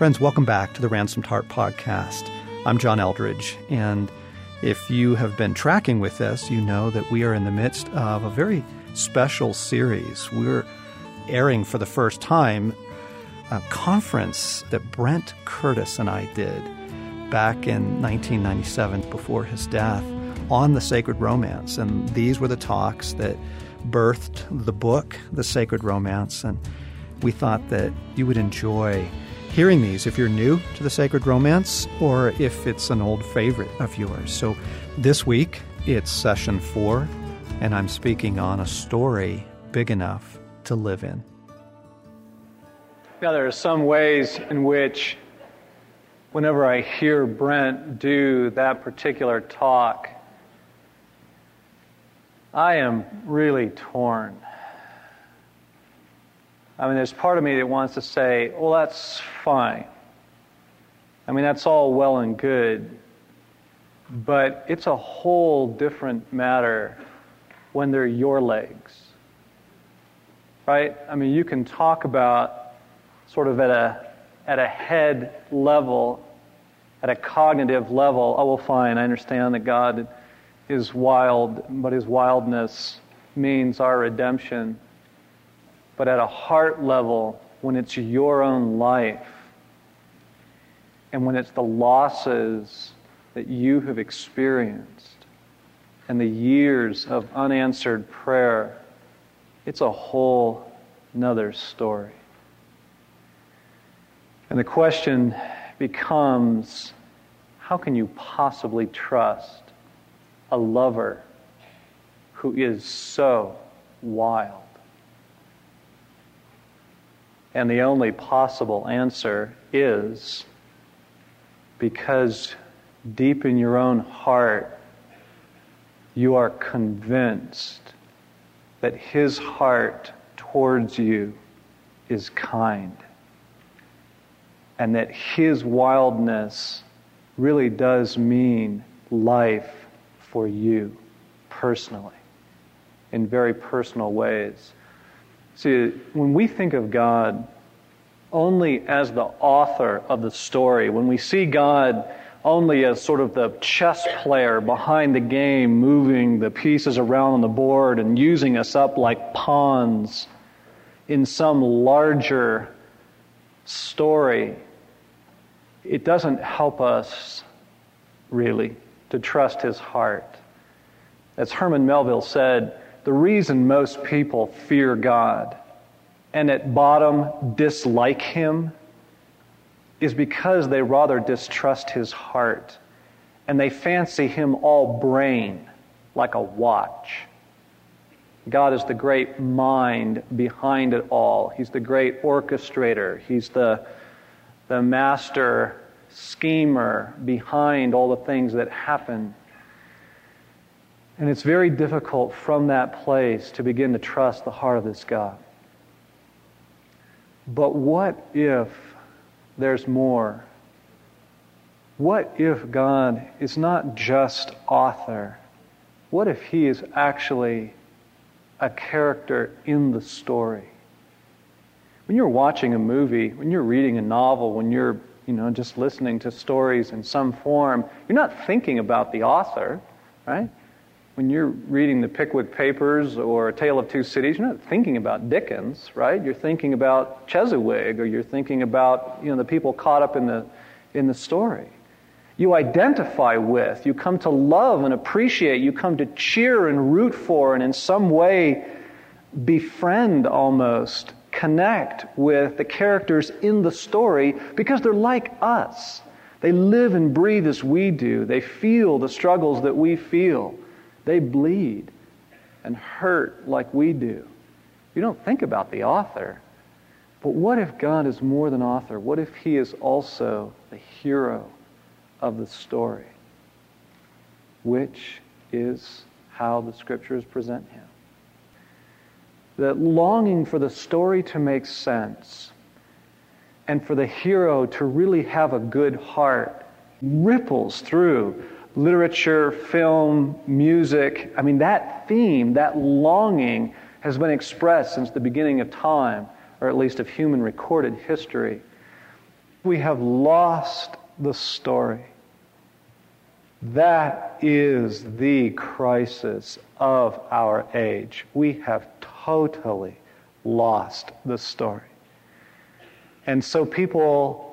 Friends, welcome back to the Ransomed Heart podcast. I'm John Eldredge, and if you have been tracking with us, you know that we are in the midst of a very special series. We're airing for the first time a conference that Brent Curtis and I did back in 1997 before his death on the sacred romance. And these were the talks that birthed the book, The Sacred Romance. And we thought that you would enjoy hearing these if you're new to the sacred romance or if it's an old favorite of yours. So this week, it's session four, and I'm speaking on a story big enough to live in. Now, there are some ways in which, whenever I hear Brent do that particular talk, I am really torn. I mean, there's part of me that wants to say, well, that's fine. I mean, that's all well and good. But it's a whole different matter when they're your legs. Right? I mean, you can talk about sort of at a, at a head level, at a cognitive level, oh, well, fine, I understand that God is wild, but his wildness means our redemption. But at a heart level, when it's your own life, and when it's the losses that you have experienced, and the years of unanswered prayer, it's a whole nother story. And the question becomes how can you possibly trust a lover who is so wild? And the only possible answer is because deep in your own heart, you are convinced that his heart towards you is kind. And that his wildness really does mean life for you personally in very personal ways. See, when we think of God only as the author of the story, when we see God only as sort of the chess player behind the game, moving the pieces around on the board and using us up like pawns in some larger story, it doesn't help us really to trust his heart. As Herman Melville said, the reason most people fear God and at bottom dislike Him is because they rather distrust His heart and they fancy Him all brain like a watch. God is the great mind behind it all. He's the great orchestrator. He's the, the master schemer behind all the things that happen and it's very difficult from that place to begin to trust the heart of this God. But what if there's more? What if God is not just author? What if He is actually a character in the story? When you're watching a movie, when you're reading a novel, when you're you know, just listening to stories in some form, you're not thinking about the author, right? When you're reading the Pickwick Papers or A Tale of Two Cities, you're not thinking about Dickens, right? You're thinking about Cheswick or you're thinking about you know, the people caught up in the, in the story. You identify with, you come to love and appreciate, you come to cheer and root for, and in some way befriend almost, connect with the characters in the story because they're like us. They live and breathe as we do, they feel the struggles that we feel. They bleed and hurt like we do. You don't think about the author. But what if God is more than author? What if He is also the hero of the story? Which is how the scriptures present Him. That longing for the story to make sense and for the hero to really have a good heart ripples through literature, film, music. I mean, that theme, that longing has been expressed since the beginning of time, or at least of human recorded history. We have lost the story. That is the crisis of our age. We have totally lost the story. And so people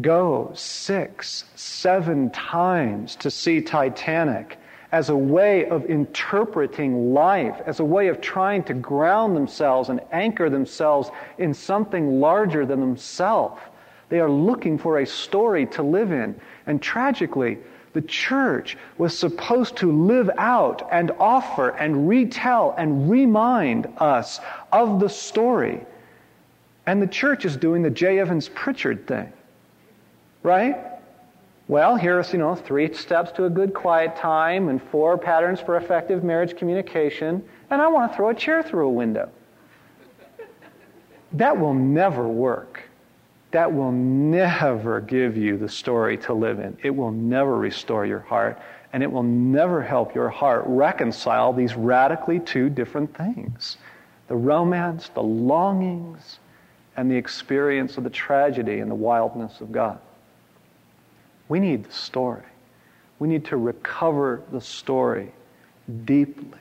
go six, seven times to see Titanic as a way of interpreting life, as a way of trying to ground themselves and anchor themselves in something larger than themselves. They are looking for a story to live in. And tragically, the church was supposed to live out and offer and retell and remind us of the story. And the church is doing the J. Evans Pritchard thing. Right? Well, here's, you know, three steps to a good quiet time and four patterns for effective marriage communication, and I want to throw a chair through a window. That will never work. That will never give you the story to live in. It will never restore your heart, and it will never help your heart reconcile these radically two different things the romance, the longings, and the experience of the tragedy and the wildness of God. We need the story. We need to recover the story deeply.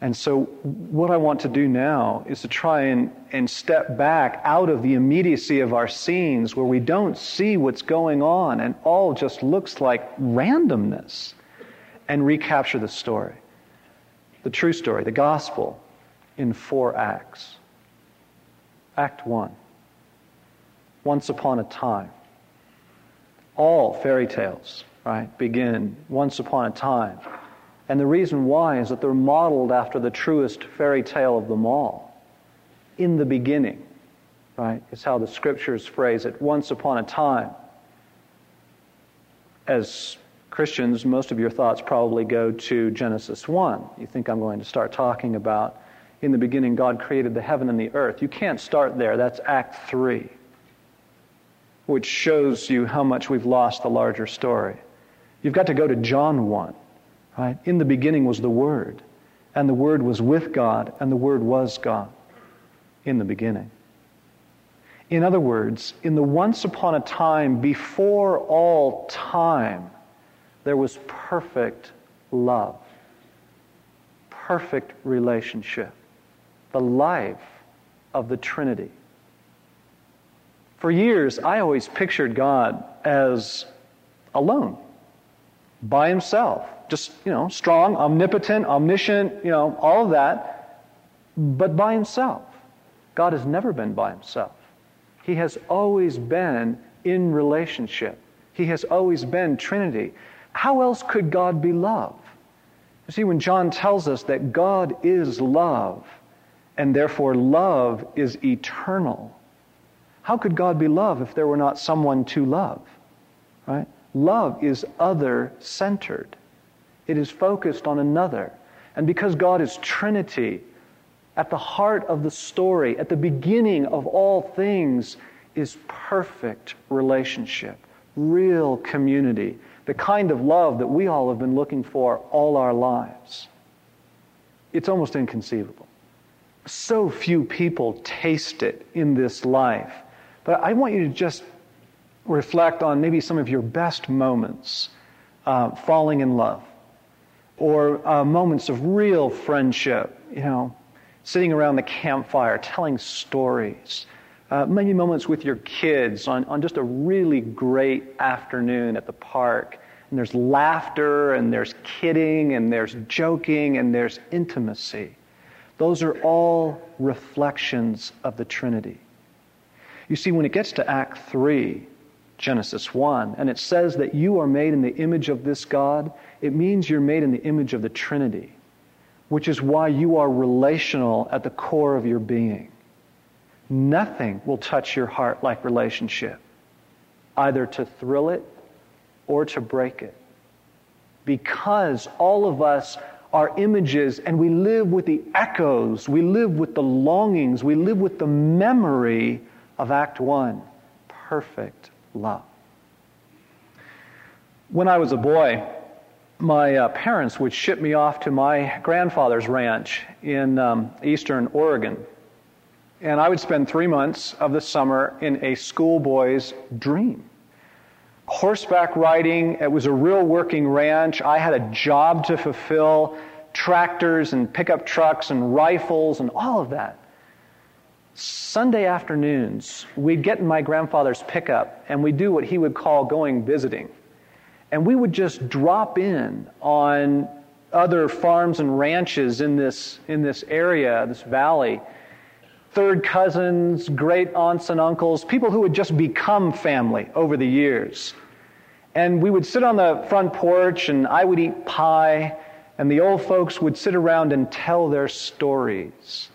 And so, what I want to do now is to try and, and step back out of the immediacy of our scenes where we don't see what's going on and all just looks like randomness and recapture the story. The true story, the gospel, in four acts. Act one Once upon a time all fairy tales, right, begin once upon a time. And the reason why is that they're modeled after the truest fairy tale of them all. In the beginning, right, is how the scriptures phrase it, once upon a time. As Christians, most of your thoughts probably go to Genesis 1. You think I'm going to start talking about in the beginning God created the heaven and the earth. You can't start there. That's Act 3 which shows you how much we've lost the larger story. You've got to go to John 1, right? In the beginning was the Word, and the Word was with God, and the Word was God in the beginning. In other words, in the once upon a time, before all time, there was perfect love, perfect relationship, the life of the Trinity. For years, I always pictured God as alone, by himself. Just, you know, strong, omnipotent, omniscient, you know, all of that, but by himself. God has never been by himself. He has always been in relationship. He has always been Trinity. How else could God be love? You see, when John tells us that God is love, and therefore love is eternal, how could God be love if there were not someone to love? Right? Love is other centered. It is focused on another. And because God is Trinity, at the heart of the story, at the beginning of all things, is perfect relationship, real community, the kind of love that we all have been looking for all our lives. It's almost inconceivable. So few people taste it in this life. But I want you to just reflect on maybe some of your best moments uh, falling in love or uh, moments of real friendship, you know, sitting around the campfire telling stories. Uh, maybe moments with your kids on, on just a really great afternoon at the park. And there's laughter, and there's kidding, and there's joking, and there's intimacy. Those are all reflections of the Trinity. You see, when it gets to Act 3, Genesis 1, and it says that you are made in the image of this God, it means you're made in the image of the Trinity, which is why you are relational at the core of your being. Nothing will touch your heart like relationship, either to thrill it or to break it. Because all of us are images and we live with the echoes, we live with the longings, we live with the memory of Act 1 perfect love. When I was a boy, my uh, parents would ship me off to my grandfather's ranch in um, eastern Oregon. And I would spend three months of the summer in a schoolboy's dream. Horseback riding, it was a real working ranch. I had a job to fulfill tractors and pickup trucks and rifles and all of that. Sunday afternoons, we'd get in my grandfather's pickup and we'd do what he would call going visiting. And we would just drop in on other farms and ranches in this, in this area, this valley. Third cousins, great aunts and uncles, people who had just become family over the years. And we would sit on the front porch and I would eat pie, and the old folks would sit around and tell their stories.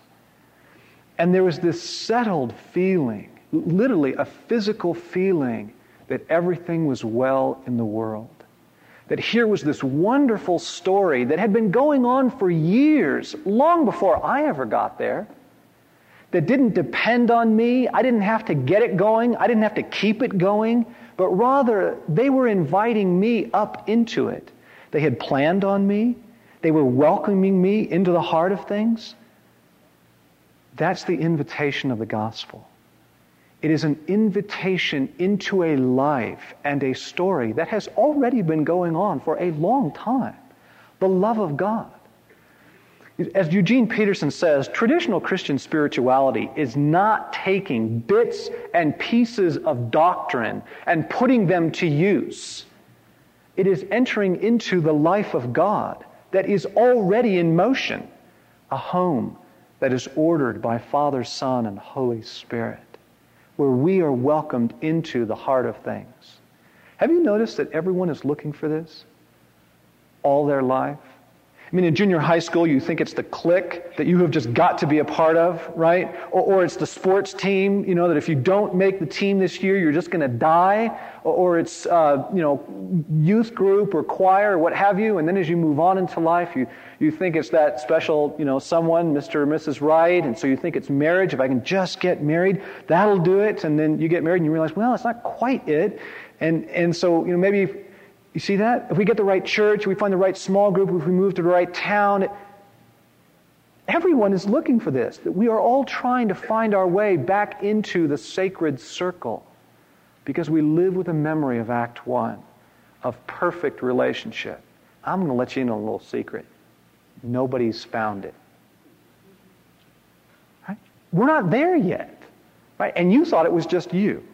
And there was this settled feeling, literally a physical feeling, that everything was well in the world. That here was this wonderful story that had been going on for years, long before I ever got there, that didn't depend on me. I didn't have to get it going, I didn't have to keep it going, but rather they were inviting me up into it. They had planned on me, they were welcoming me into the heart of things. That's the invitation of the gospel. It is an invitation into a life and a story that has already been going on for a long time. The love of God. As Eugene Peterson says, traditional Christian spirituality is not taking bits and pieces of doctrine and putting them to use. It is entering into the life of God that is already in motion, a home that is ordered by Father, Son, and Holy Spirit, where we are welcomed into the heart of things. Have you noticed that everyone is looking for this all their life? I mean, in junior high school, you think it's the clique that you have just got to be a part of, right? Or, or it's the sports team, you know, that if you don't make the team this year, you're just going to die. Or, or it's, uh, you know, youth group or choir or what have you. And then as you move on into life, you, you think it's that special, you know, someone, Mr. or Mrs. Right. And so you think it's marriage. If I can just get married, that'll do it. And then you get married and you realize, well, it's not quite it. And, and so, you know, maybe you see that? If we get the right church, we find the right small group, if we move to the right town, everyone is looking for this. That we are all trying to find our way back into the sacred circle because we live with a memory of Act 1 of perfect relationship. I'm going to let you in on a little secret. Nobody's found it. Right? We're not there yet. Right? And you thought it was just you.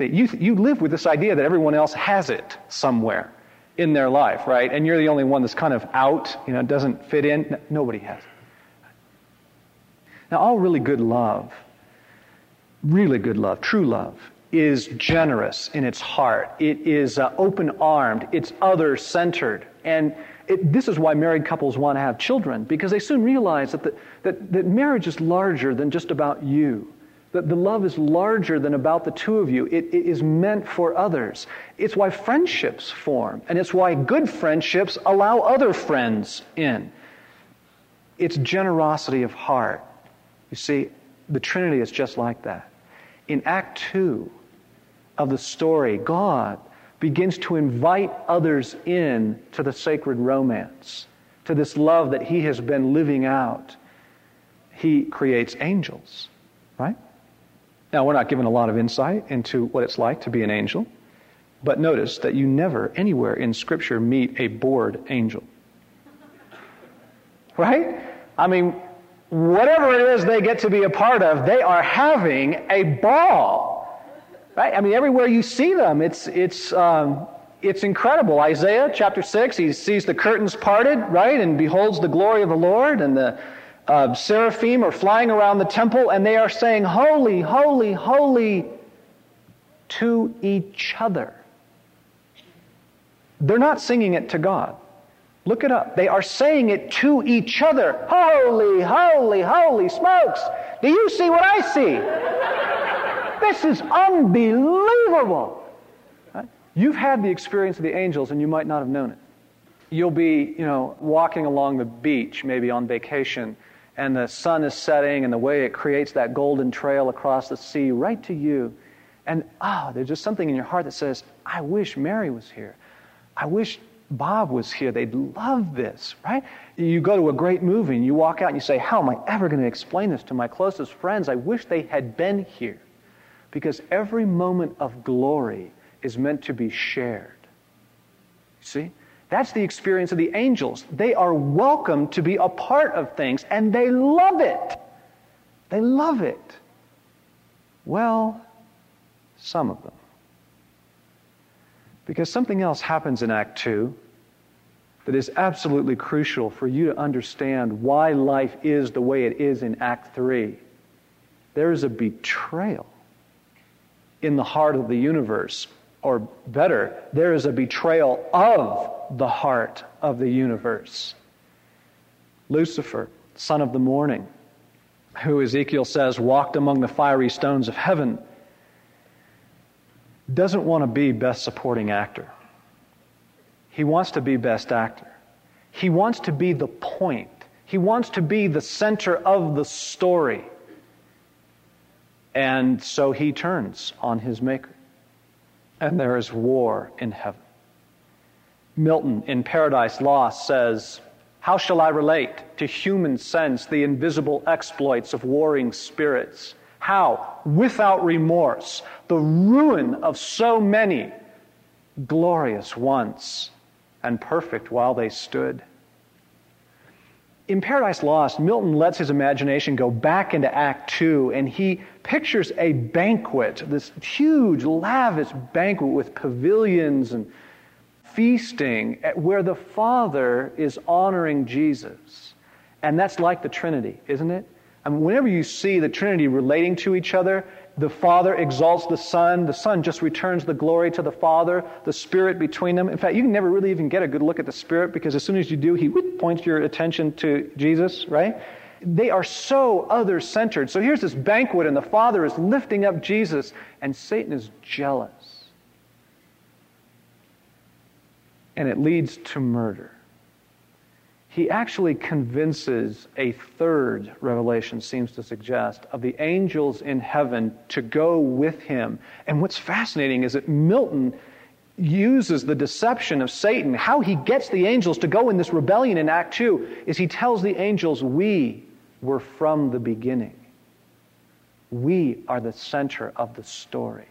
See, you, you live with this idea that everyone else has it somewhere in their life, right? And you're the only one that's kind of out, you know, doesn't fit in. nobody has it. Now, all really good love, really good love, true love, is generous in its heart. It is uh, open armed. It's other centered. And it, this is why married couples want to have children, because they soon realize that, the, that, that marriage is larger than just about you. That the love is larger than about the two of you. It, it is meant for others. It's why friendships form, and it's why good friendships allow other friends in. It's generosity of heart. You see, the Trinity is just like that. In Act 2 of the story, God begins to invite others in to the sacred romance, to this love that He has been living out. He creates angels, right? Now, we're not given a lot of insight into what it's like to be an angel, but notice that you never, anywhere in Scripture, meet a bored angel. Right? I mean, whatever it is they get to be a part of, they are having a ball. Right? I mean, everywhere you see them, it's, it's, um, it's incredible. Isaiah chapter 6, he sees the curtains parted, right, and beholds the glory of the Lord, and the uh, seraphim are flying around the temple and they are saying, Holy, holy, holy to each other. They're not singing it to God. Look it up. They are saying it to each other. Holy, holy, holy smokes. Do you see what I see? this is unbelievable. Right? You've had the experience of the angels and you might not have known it. You'll be, you know, walking along the beach, maybe on vacation, and the sun is setting and the way it creates that golden trail across the sea right to you. And ah, oh, there's just something in your heart that says, I wish Mary was here. I wish Bob was here, they'd love this, right? You go to a great movie and you walk out and you say, How am I ever going to explain this to my closest friends? I wish they had been here. Because every moment of glory is meant to be shared. You See? That's the experience of the angels. They are welcome to be a part of things and they love it. They love it. Well, some of them. Because something else happens in Act 2 that is absolutely crucial for you to understand why life is the way it is in Act 3. There is a betrayal in the heart of the universe. Or better, there is a betrayal of the heart of the universe. Lucifer, son of the morning, who Ezekiel says walked among the fiery stones of heaven, doesn't want to be best supporting actor. He wants to be best actor. He wants to be the point. He wants to be the center of the story. And so he turns on his maker. And there is war in heaven. Milton in Paradise Lost says, How shall I relate to human sense the invisible exploits of warring spirits? How, without remorse, the ruin of so many, glorious once and perfect while they stood. In Paradise Lost, Milton lets his imagination go back into Act Two and he pictures a banquet, this huge, lavish banquet with pavilions and feasting, where the Father is honoring Jesus. And that's like the Trinity, isn't it? I mean, whenever you see the Trinity relating to each other, the Father exalts the Son, the Son just returns the glory to the Father, the Spirit between them. In fact, you can never really even get a good look at the Spirit because as soon as you do, He points your attention to Jesus, right? They are so other centered. So here's this banquet, and the Father is lifting up Jesus, and Satan is jealous. And it leads to murder he actually convinces a third, Revelation seems to suggest, of the angels in heaven to go with him. And what's fascinating is that Milton uses the deception of Satan. How he gets the angels to go in this rebellion in Act 2 is he tells the angels, We were from the beginning. We are the center of the story.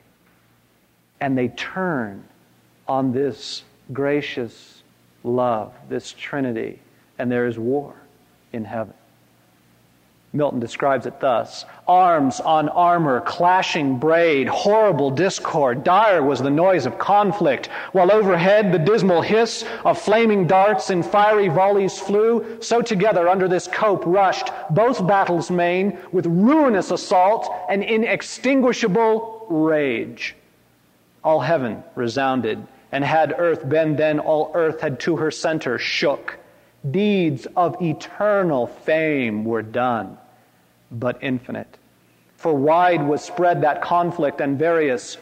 And they turn on this gracious love, this Trinity and there is war in heaven. Milton describes it thus Arms on armor, clashing braid, horrible discord. Dire was the noise of conflict, while overhead the dismal hiss of flaming darts in fiery volleys flew. So together under this cope rushed both battles main with ruinous assault and inextinguishable rage. All heaven resounded, and had earth been then, all earth had to her center shook. Deeds of eternal fame were done, but infinite. For wide was spread that conflict and various,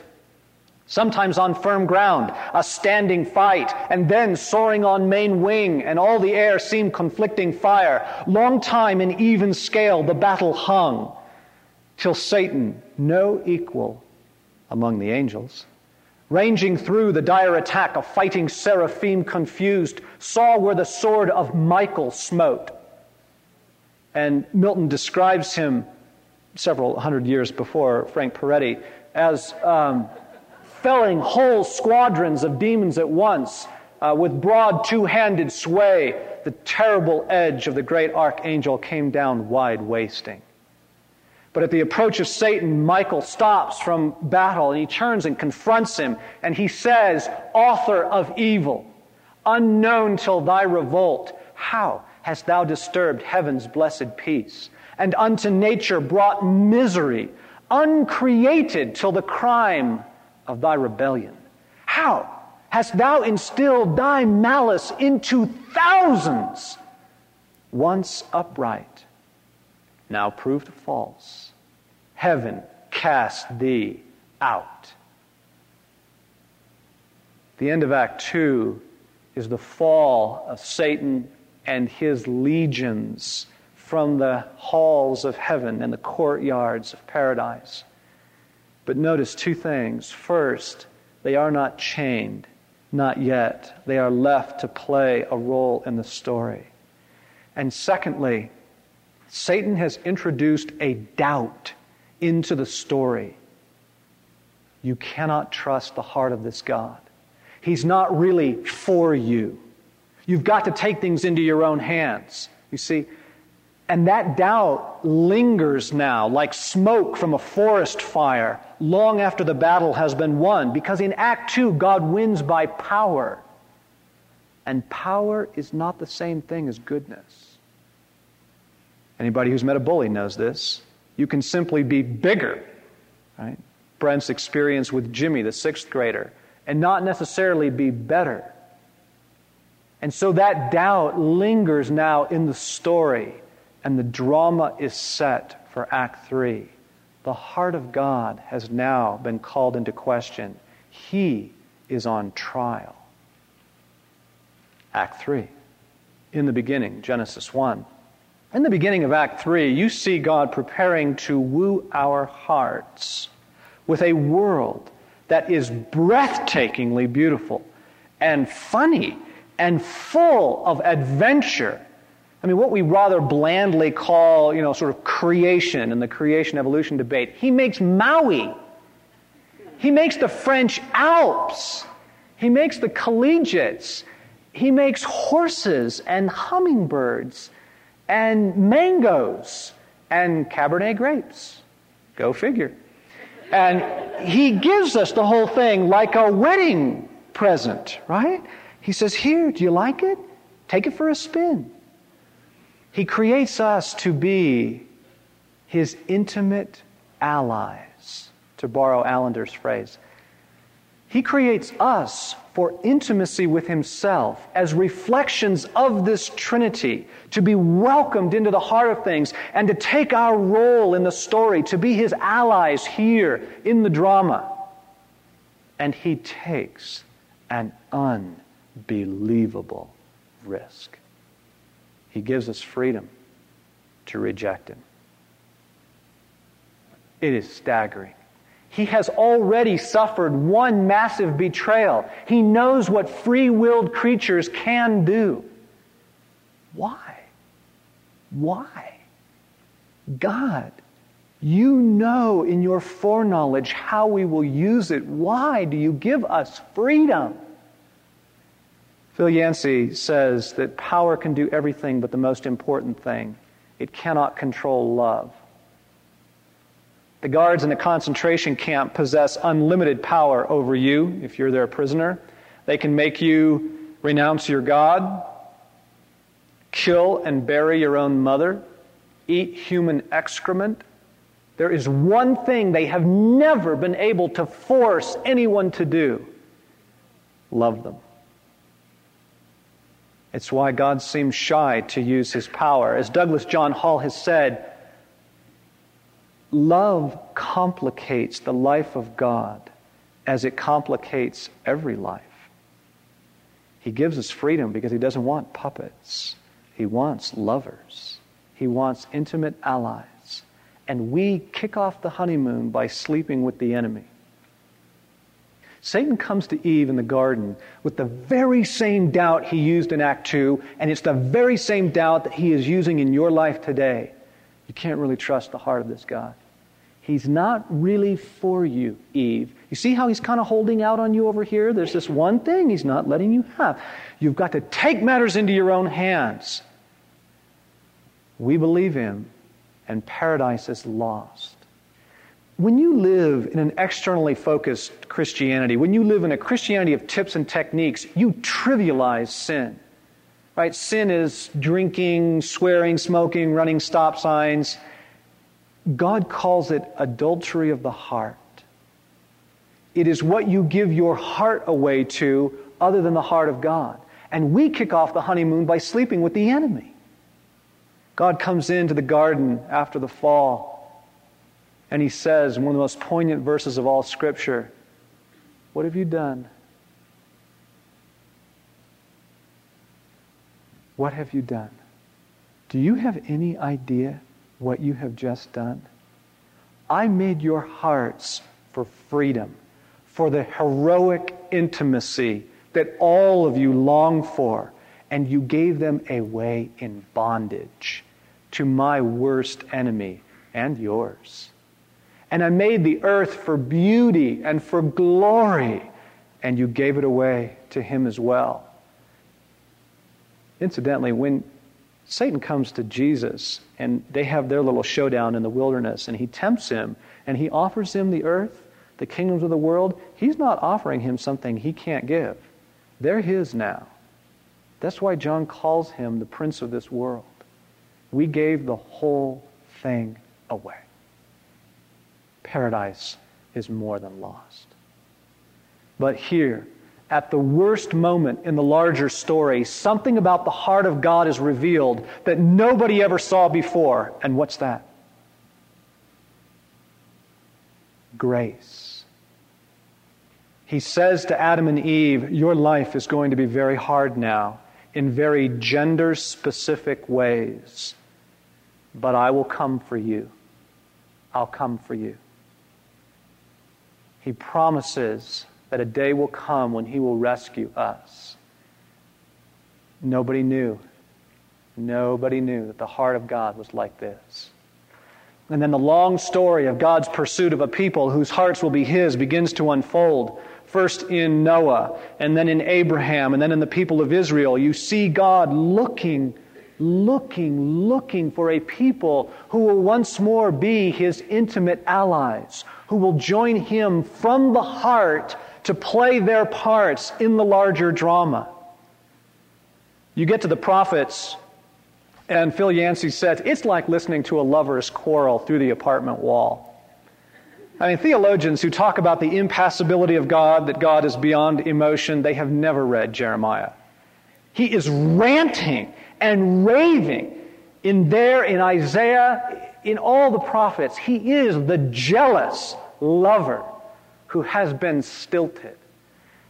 sometimes on firm ground, a standing fight, and then soaring on main wing, and all the air seemed conflicting fire. Long time in even scale the battle hung, till Satan, no equal among the angels, Ranging through the dire attack, a fighting seraphim confused saw where the sword of Michael smote. And Milton describes him several hundred years before Frank Peretti as um, felling whole squadrons of demons at once uh, with broad two handed sway. The terrible edge of the great archangel came down wide wasting. But at the approach of Satan, Michael stops from battle and he turns and confronts him. And he says, Author of evil, unknown till thy revolt, how hast thou disturbed heaven's blessed peace? And unto nature brought misery, uncreated till the crime of thy rebellion? How hast thou instilled thy malice into thousands, once upright, now proved false? Heaven cast thee out. The end of Act 2 is the fall of Satan and his legions from the halls of heaven and the courtyards of paradise. But notice two things. First, they are not chained, Not yet. They are left to play a role in the story. And secondly, Satan has introduced a doubt into the story. You cannot trust the heart of this God. He's not really for you. You've got to take things into your own hands. You see, and that doubt lingers now like smoke from a forest fire long after the battle has been won. Because in Act 2, God wins by power. And power is not the same thing as goodness. Anybody who's met a bully knows this. You can simply be bigger, right? Brent's experience with Jimmy, the sixth grader, and not necessarily be better. And so that doubt lingers now in the story and the drama is set for Act 3. The heart of God has now been called into question. He is on trial. Act 3. In the beginning, Genesis 1. In the beginning of Act 3, you see God preparing to woo our hearts with a world that is breathtakingly beautiful and funny and full of adventure I mean, what we rather blandly call, you know, sort of creation in the creation evolution debate, he makes Maui. He makes the French Alps. He makes the collegiates. He makes horses and hummingbirds and mangoes and Cabernet grapes. Go figure. And he gives us the whole thing like a wedding present, right? He says, Here, do you like it? Take it for a spin. He creates us to be his intimate allies, to borrow Allender's phrase. He creates us for intimacy with himself as reflections of this Trinity, to be welcomed into the heart of things and to take our role in the story, to be his allies here in the drama. And he takes an unbelievable risk. He gives us freedom to reject Him. It is staggering. He has already suffered one massive betrayal. He knows what free willed creatures can do. Why? Why? God, you know in your foreknowledge how we will use it. Why do you give us freedom? Phil Yancey says that power can do everything but the most important thing it cannot control love. The guards in a concentration camp possess unlimited power over you if you're their prisoner. They can make you renounce your God, kill and bury your own mother, eat human excrement. There is one thing they have never been able to force anyone to do love them. It's why God seems shy to use his power. As Douglas John Hall has said, love complicates the life of God as it complicates every life. He gives us freedom because he doesn't want puppets. He wants lovers. He wants intimate allies. And we kick off the honeymoon by sleeping with the enemy. Satan comes to Eve in the garden with the very same doubt he used in Act 2, and it's the very same doubt that he is using in your life today. You can't really trust the heart of this God. He's not really for you, Eve. You see how he's kind of holding out on you over here? There's this one thing he's not letting you have. You've got to take matters into your own hands. We believe him, and paradise is lost. When you live in an externally focused Christianity, when you live in a Christianity of tips and techniques, you trivialize sin. Right? Sin is drinking, swearing, smoking, running stop signs. God calls it adultery of the heart. It is what you give your heart away to other than the heart of God. And we kick off the honeymoon by sleeping with the enemy. God comes into the garden after the fall and he says, in one of the most poignant verses of all Scripture, What have you done? What have you done? Do you have any idea what you have just done? I made your hearts for freedom, for the heroic intimacy that all of you long for, and you gave them away in bondage to my worst enemy and yours. And I made the earth for beauty and for glory, and you gave it away to him as well. Incidentally, when Satan comes to Jesus and they have their little showdown in the wilderness, and he tempts him and he offers him the earth, the kingdoms of the world, he's not offering him something he can't give. They're his now. That's why John calls him the prince of this world. We gave the whole thing away. Paradise is more than lost. But here, at the worst moment in the larger story, something about the heart of God is revealed that nobody ever saw before. And what's that? Grace. He says to Adam and Eve, Your life is going to be very hard now in very gender specific ways, but I will come for you. I'll come for you. He promises that a day will come when He will rescue us. Nobody knew. Nobody knew that the heart of God was like this. And then the long story of God's pursuit of a people whose hearts will be His begins to unfold. First in Noah, and then in Abraham, and then in the people of Israel. You see God looking, looking, looking for a people who will once more be His intimate allies, who will join Him from the heart to play their parts in the larger drama. You get to the prophets, and Phil Yancey says it's like listening to a lover's quarrel through the apartment wall. I mean, theologians who talk about the impassibility of God, that God is beyond emotion, they have never read Jeremiah. He is ranting and raving in there, in Isaiah, in all the prophets. He is the jealous lover who has been stilted.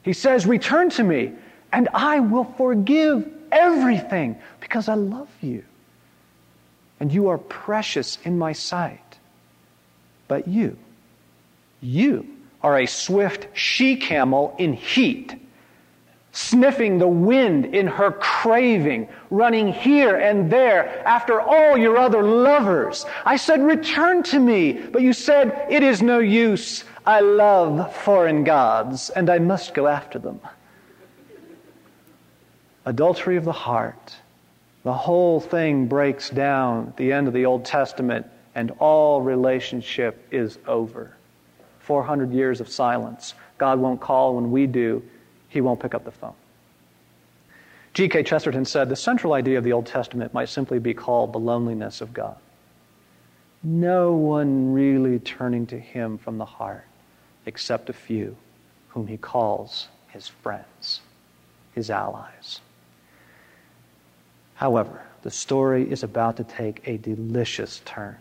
He says, Return to me, and I will forgive everything because I love you. And you are precious in my sight. But you, you are a swift she camel in heat, sniffing the wind in her craving, running here and there after all your other lovers. I said, Return to me. But you said, It is no use. I love foreign gods, and I must go after them. Adultery of the heart. The whole thing breaks down at the end of the Old Testament, and all relationship is over. 400 years of silence. God won't call when we do, He won't pick up the phone. G.K. Chesterton said the central idea of the Old Testament might simply be called the loneliness of God. No one really turning to Him from the heart except a few whom he calls his friends, his allies. However, the story is about to take a delicious turn.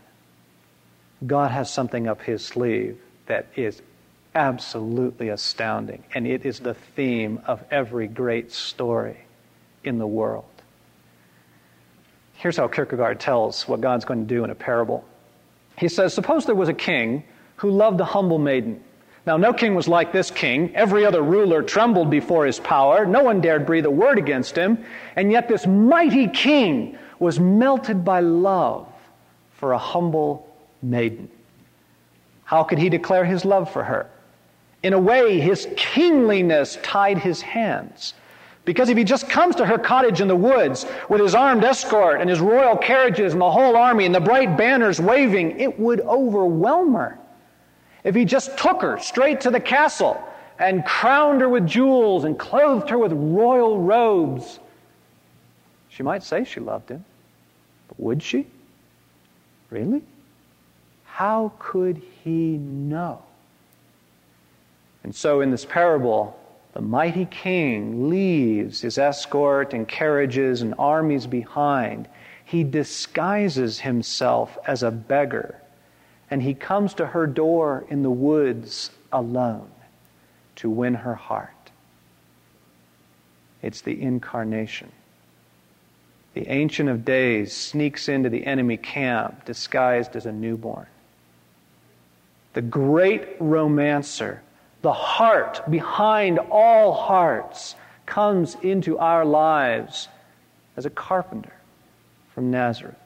God has something up his sleeve that is absolutely astounding, and it is the theme of every great story in the world. Here's how Kierkegaard tells what God's going to do in a parable. He says, Suppose there was a king who loved a humble maiden now, no king was like this king. Every other ruler trembled before his power. No one dared breathe a word against him. And yet, this mighty king was melted by love for a humble maiden. How could he declare his love for her? In a way, his kingliness tied his hands. Because if he just comes to her cottage in the woods with his armed escort and his royal carriages and the whole army and the bright banners waving, it would overwhelm her. If he just took her straight to the castle and crowned her with jewels and clothed her with royal robes, she might say she loved him. But would she? Really? How could he know? And so in this parable, the mighty king leaves his escort and carriages and armies behind. He disguises himself as a beggar and he comes to her door in the woods alone to win her heart. It's the incarnation. The Ancient of Days sneaks into the enemy camp disguised as a newborn. The great romancer, the heart behind all hearts, comes into our lives as a carpenter from Nazareth.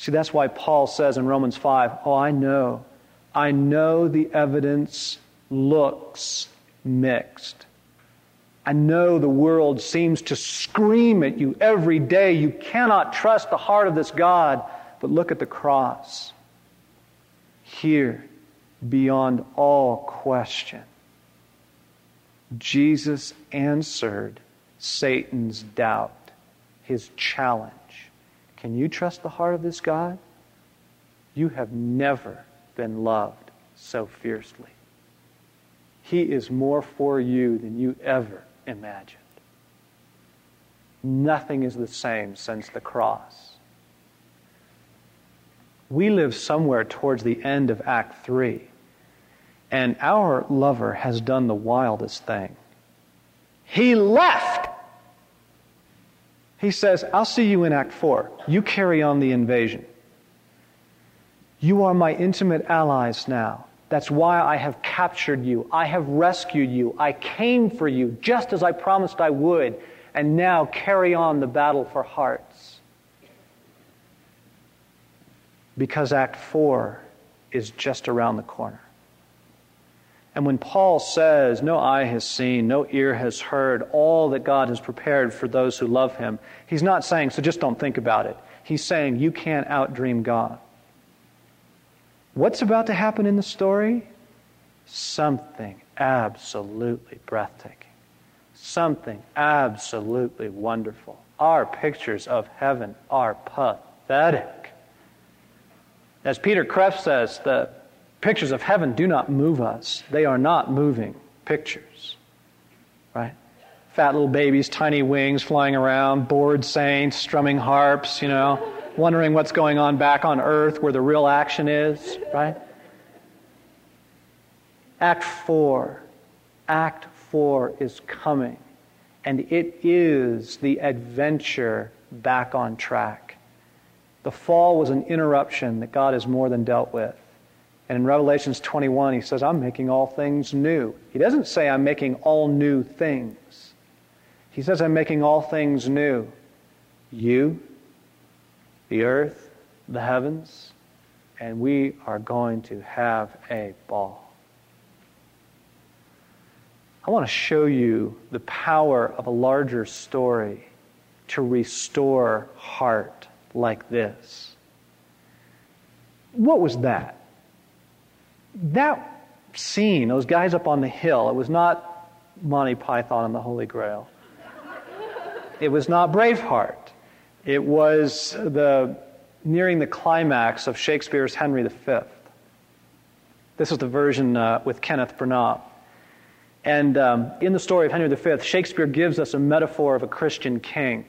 See, that's why Paul says in Romans 5 Oh, I know. I know the evidence looks mixed. I know the world seems to scream at you every day. You cannot trust the heart of this God. But look at the cross. Here, beyond all question, Jesus answered Satan's doubt, his challenge. Can you trust the heart of this God? You have never been loved so fiercely. He is more for you than you ever imagined. Nothing is the same since the cross. We live somewhere towards the end of Act 3, and our lover has done the wildest thing. He left. He says, I'll see you in Act 4. You carry on the invasion. You are my intimate allies now. That's why I have captured you. I have rescued you. I came for you just as I promised I would. And now carry on the battle for hearts. Because Act 4 is just around the corner. And when Paul says, No eye has seen, no ear has heard, all that God has prepared for those who love him, he's not saying, So just don't think about it. He's saying, You can't outdream God. What's about to happen in the story? Something absolutely breathtaking. Something absolutely wonderful. Our pictures of heaven are pathetic. As Peter Kreeft says, the pictures of heaven do not move us. They are not moving pictures. Right? Fat little babies, tiny wings flying around, bored saints strumming harps, you know wondering what's going on back on earth where the real action is, right? Act 4. Act 4 is coming. And it is the adventure back on track. The fall was an interruption that God has more than dealt with. And in Revelations 21, he says, I'm making all things new. He doesn't say, I'm making all new things. He says, I'm making all things new. You, the earth, the heavens, and we are going to have a ball. I want to show you the power of a larger story to restore heart like this. What was that? That scene, those guys up on the hill, it was not Monty Python and the Holy Grail. It was not Braveheart. It was the nearing the climax of Shakespeare's Henry V. This is the version uh, with Kenneth Branagh. And um, in the story of Henry V, Shakespeare gives us a metaphor of a Christian king.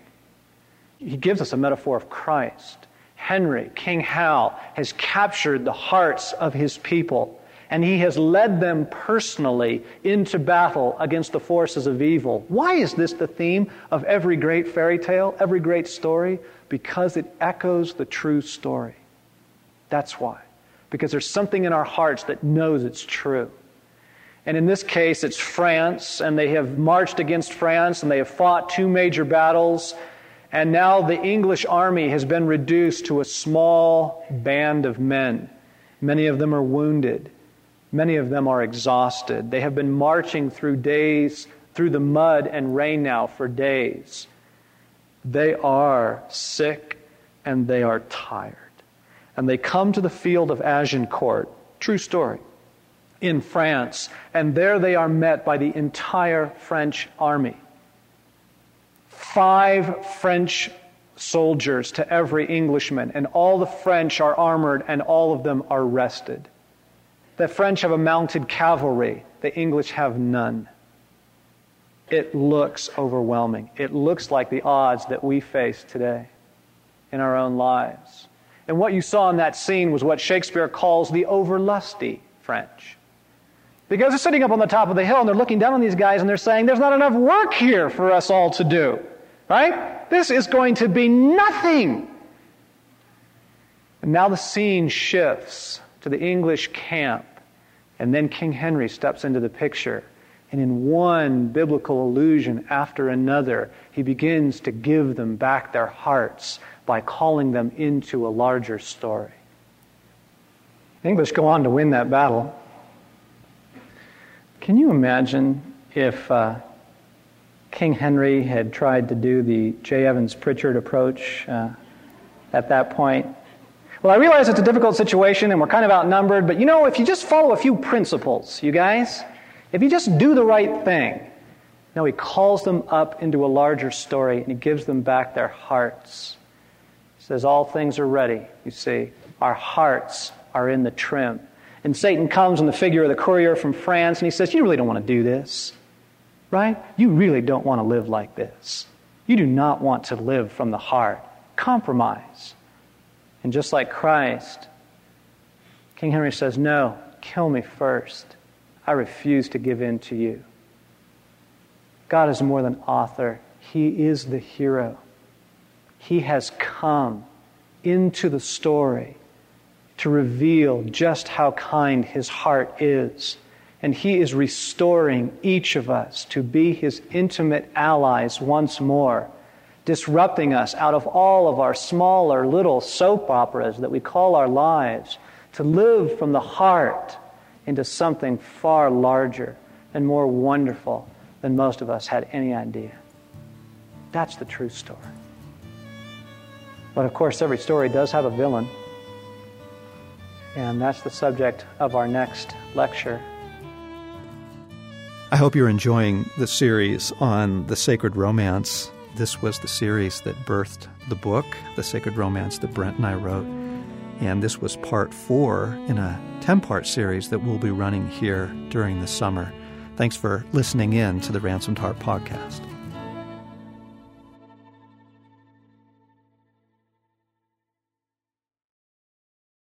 He gives us a metaphor of Christ. Henry, King Hal, has captured the hearts of his people and he has led them personally into battle against the forces of evil. Why is this the theme of every great fairy tale, every great story? Because it echoes the true story. That's why. Because there's something in our hearts that knows it's true. And in this case, it's France, and they have marched against France, and they have fought two major battles. And now the English army has been reduced to a small band of men. Many of them are wounded. Many of them are exhausted. They have been marching through days, through the mud and rain now for days. They are sick and they are tired. And they come to the field of Agincourt, true story, in France, and there they are met by the entire French army. Five French soldiers to every Englishman, and all the French are armored and all of them are rested. The French have a mounted cavalry, the English have none. It looks overwhelming. It looks like the odds that we face today in our own lives. And what you saw in that scene was what Shakespeare calls the overlusty French. Because they're sitting up on the top of the hill and they're looking down on these guys and they're saying, There's not enough work here for us all to do. Right? This is going to be nothing. And now the scene shifts to the English camp and then King Henry steps into the picture And in one biblical allusion after another, he begins to give them back their hearts by calling them into a larger story. The English go on to win that battle. Can you imagine if uh, King Henry had tried to do the J. Evans Pritchard approach uh, at that point? Well, I realize it's a difficult situation and we're kind of outnumbered, but you know, if you just follow a few principles, you guys, if you just do the right thing, no, he calls them up into a larger story and he gives them back their hearts. He says, All things are ready, you see. Our hearts are in the trim. And Satan comes in the figure of the courier from France and he says, You really don't want to do this, right? You really don't want to live like this. You do not want to live from the heart. Compromise. And just like Christ, King Henry says, No, kill me first. I refuse to give in to you. God is more than author, He is the hero. He has come into the story to reveal just how kind His heart is. And He is restoring each of us to be His intimate allies once more, disrupting us out of all of our smaller little soap operas that we call our lives, to live from the heart into something far larger and more wonderful than most of us had any idea. That's the true story. But of course, every story does have a villain. And that's the subject of our next lecture. I hope you're enjoying the series on the sacred romance. This was the series that birthed the book, The Sacred Romance, that Brent and I wrote. And this was part four in a 10 part series that we'll be running here during the summer. Thanks for listening in to the Ransomed Heart podcast.